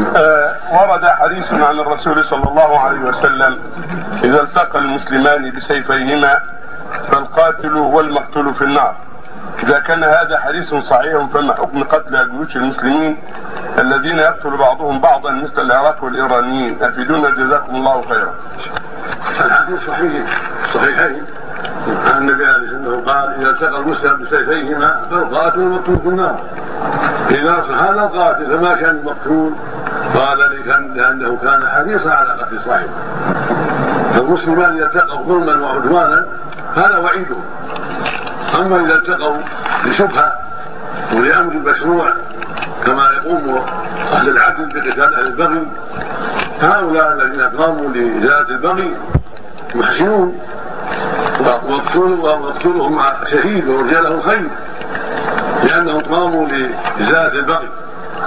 آه، ورد حديث عن الرسول صلى الله عليه وسلم إذا التقى المسلمان بسيفيهما فالقاتل والمقتول في النار. إذا كان هذا حديث صحيح فما حكم قتل جيوش المسلمين الذين يقتل بعضهم بعضا مثل العراق والإيرانيين؟ أفيدونا جزاكم الله خيرا. الحديث صحيح. صحيحين. عن النبي عليه الصلاة والسلام قال إذا التقى المسلم بسيفيهما فالقاتل والمقتول في النار. إذا هذا القاتل فما كان المقتول قال لأنه كان حريصا على قتل صاحبه. فالمسلمان إذا التقوا ظلما وعدوانا هذا وعيدهم أما إذا التقوا لشبهة ولأمر مشروع كما يقوم أهل العدل بقتال أهل البغي هؤلاء الذين قاموا لإزالة البغي محسنون ومقتولهم شهيد ورجاله خير لأنهم قاموا لإزالة البغي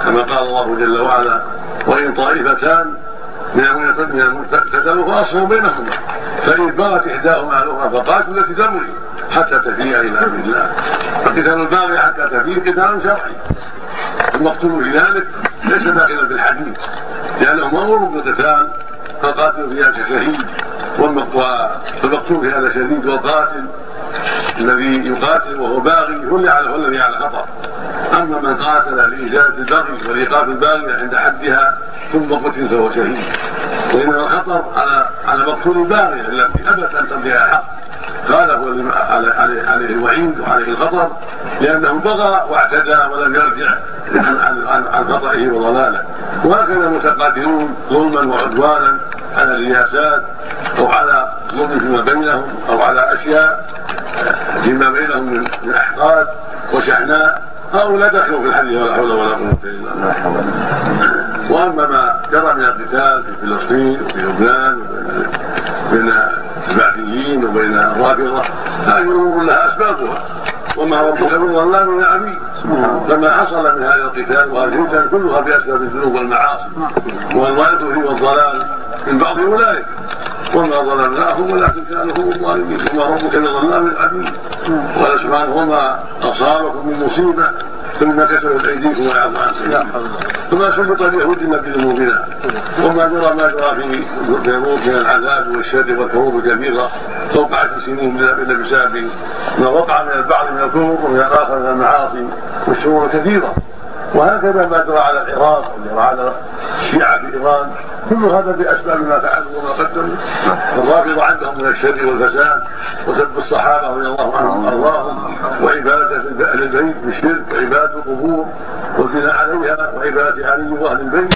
كما قال الله جل وعلا وإن طائفتان من المؤمنين اقتتلوا فاصلحوا بينهما. فإن بغت إحداهما على الأخرى فقاتلوا التي تبغي حتى تفيء إلى أمر الله. فقتال الباغي حتى تفيء قتال شرعي. المقتول في ذلك ليس داخلا في الحديث لأنه مأمور بالقتال فالقاتل في هذا شهيد والمقتول في هذا شديد والقاتل الذي يقاتل وهو باغي هو الذي على خطر أما من قاتل لازاله البغي والايقاف الباغي عند حدها ثم قتل فهو شهيد. وإنما الخطر على على مقتول الباغي التي أبت أن تضيع حق قال هو عليه, عليه الوعيد وعليه الخطر لأنه بغى واعتدى ولم يرجع عن عن, عن خطئه وضلاله. وهكذا المتقاتلون ظلما وعدوانا على الرياسات أو على ظلم فيما بينهم أو على أشياء فيما بينهم من احقاد وشحناء هؤلاء دخلوا في الحل ولا حول ولا قوة إلا بالله. وأما ما جرى من القتال في فلسطين وفي لبنان بين البعثيين وبين الرافضة هذه امور لها أسبابها. وما ربك بظلام للعبيد فما حصل من هذا القتال وهذه الفتن كلها باسباب الذنوب والمعاصي. والغاية هي والضلال من بعض أولئك. وما ظلمناهم ولكن كانوا هم الظالمين. وما ربك بظلام للعبيد قال سبحانه وما أصابكم من مصيبة ثم كسبت أيديكم ويعفو عن سبيل ثم سلط اليهود بذنوبنا وما جرى ما جرى في بيروت من العذاب والشر والحروب الكبيره فوق عشر سنين الا بسبب ما وقع من البعض من الكفر ومن الآخر من المعاصي والشرور الكثيرة. وهكذا ما جرى على العراق وجرى على الشيعة في إيران. كل هذا باسباب ما فعلوا وما قدموا الرافضه عندهم من الشر والفساد وسب الصحابة رضي الله عنهم وأرضاهم وعبادة أهل البيت بالشرك وعباده القبور والزنا عليها وعبادة علي واهل البيت.